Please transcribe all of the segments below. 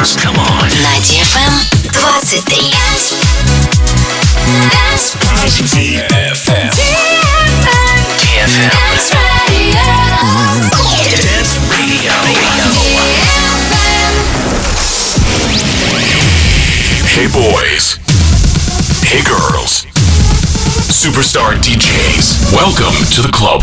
dance. Come on. На DFM 23. DFM. DFM. Dance Radio. Hey boys. Hey girls. Superstar DJs. Welcome to the club.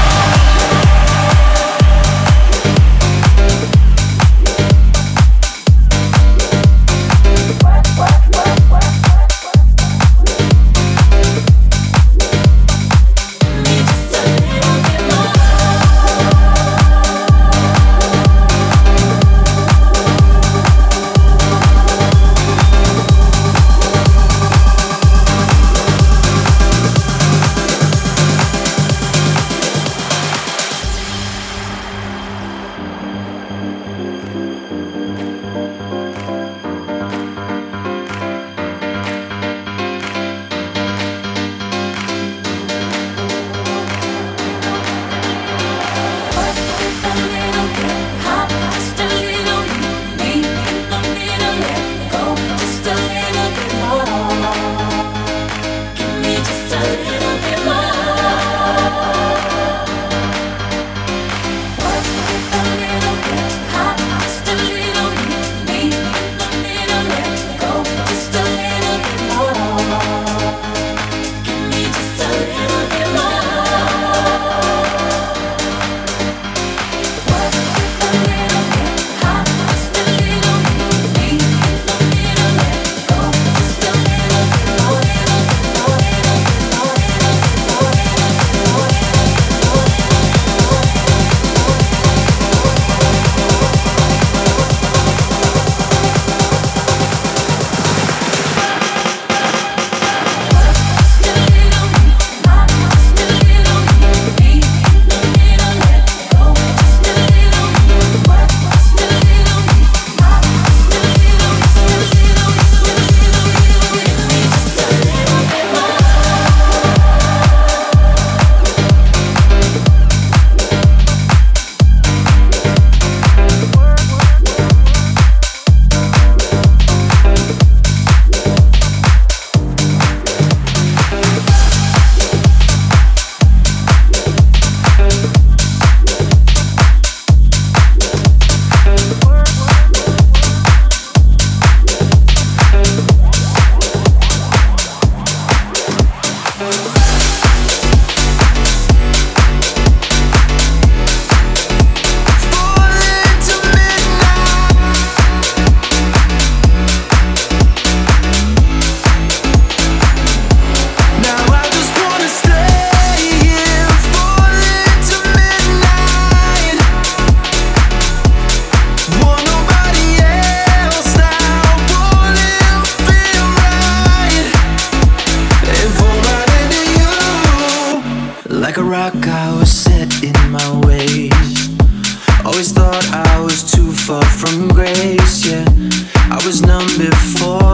Like a rock, I was set in my ways. Always thought I was too far from grace, yeah. I was numb before.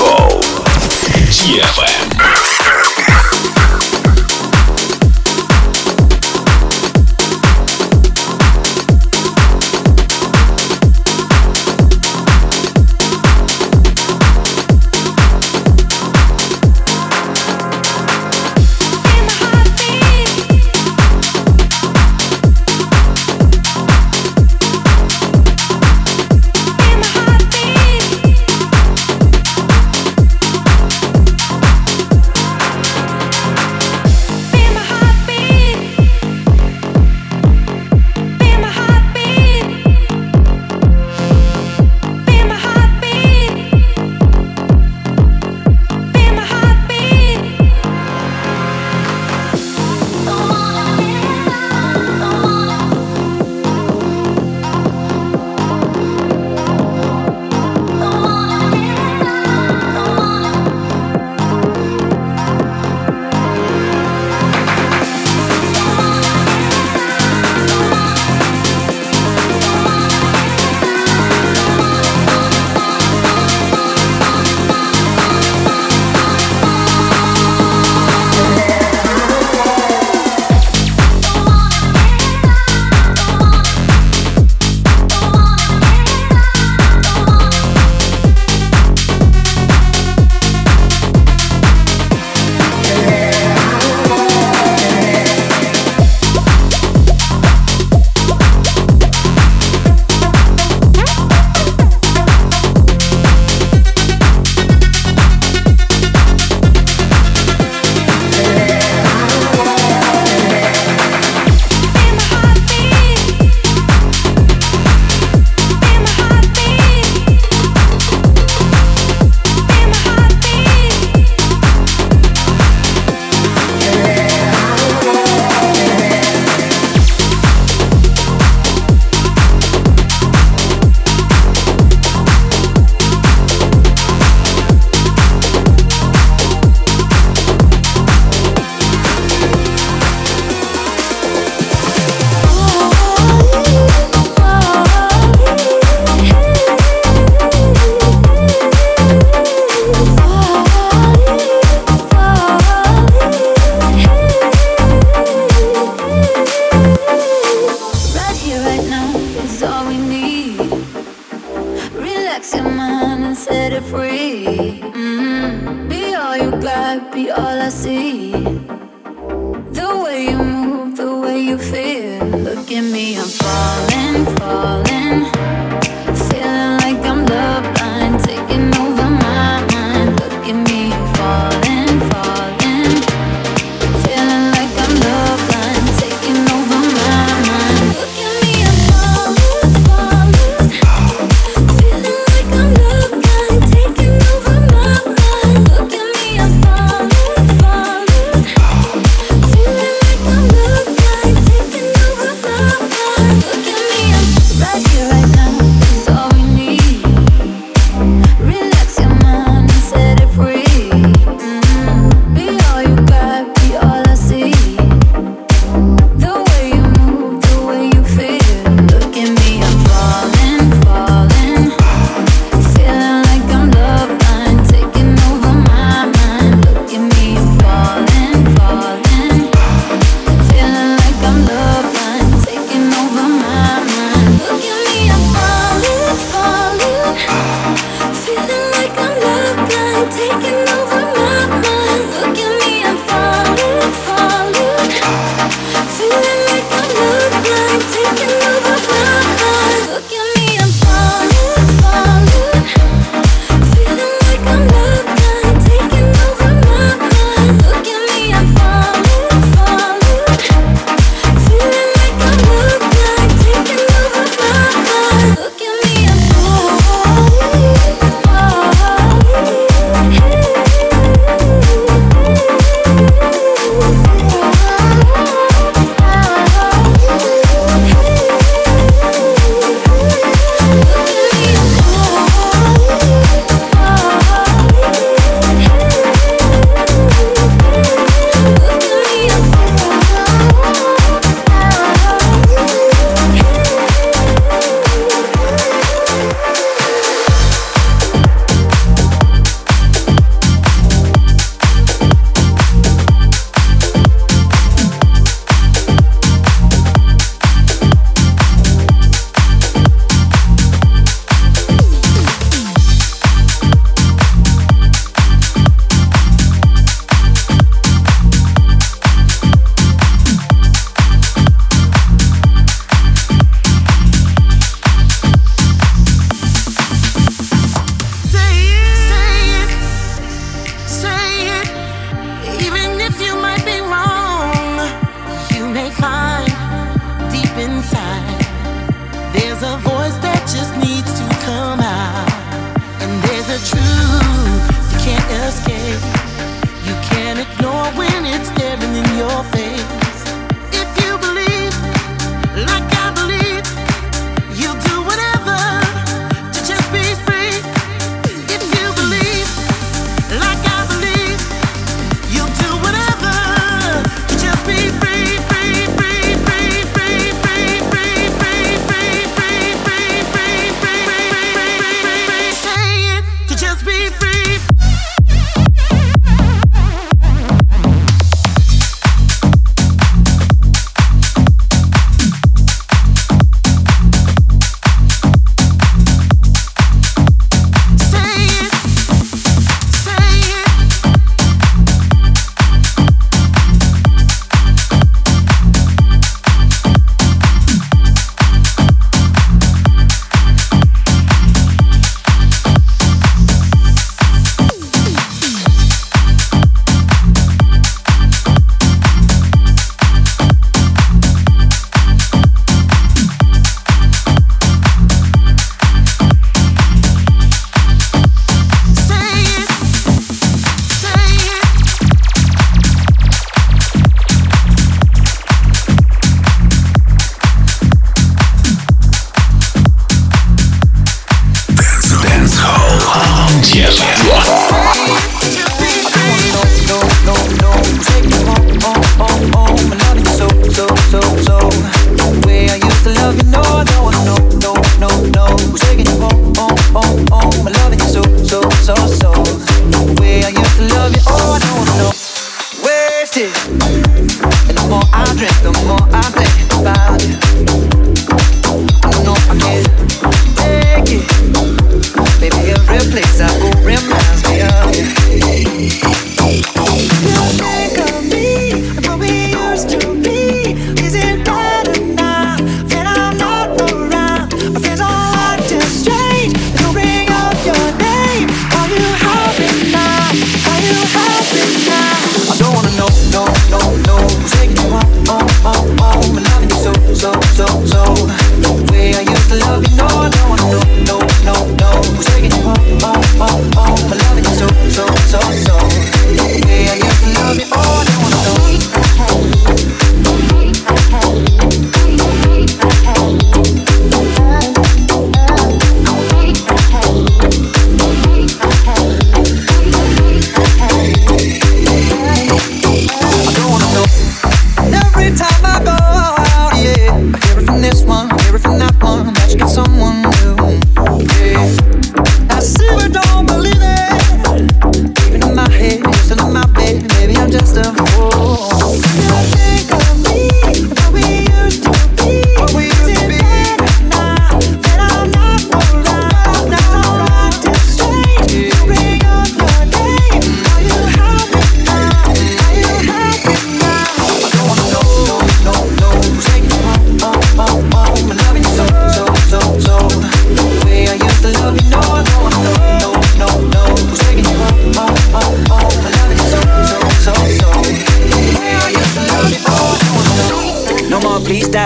Call. DFM.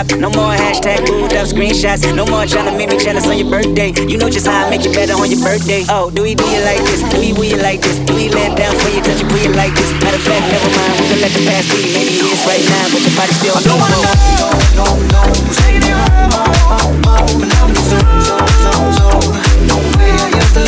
Snap. No more hashtag booed up screenshots. No more trying to make me jealous on your birthday. You know just how I make you better on your birthday. Oh, do we do you like this? Do we will you like this? Do we let down for you, touch you, put you like this? Matter of fact, never mind. We can let the past be. Maybe it is right now, but your body still. I don't wanna know, no, no. No? But now we so, so, so, so. No oh,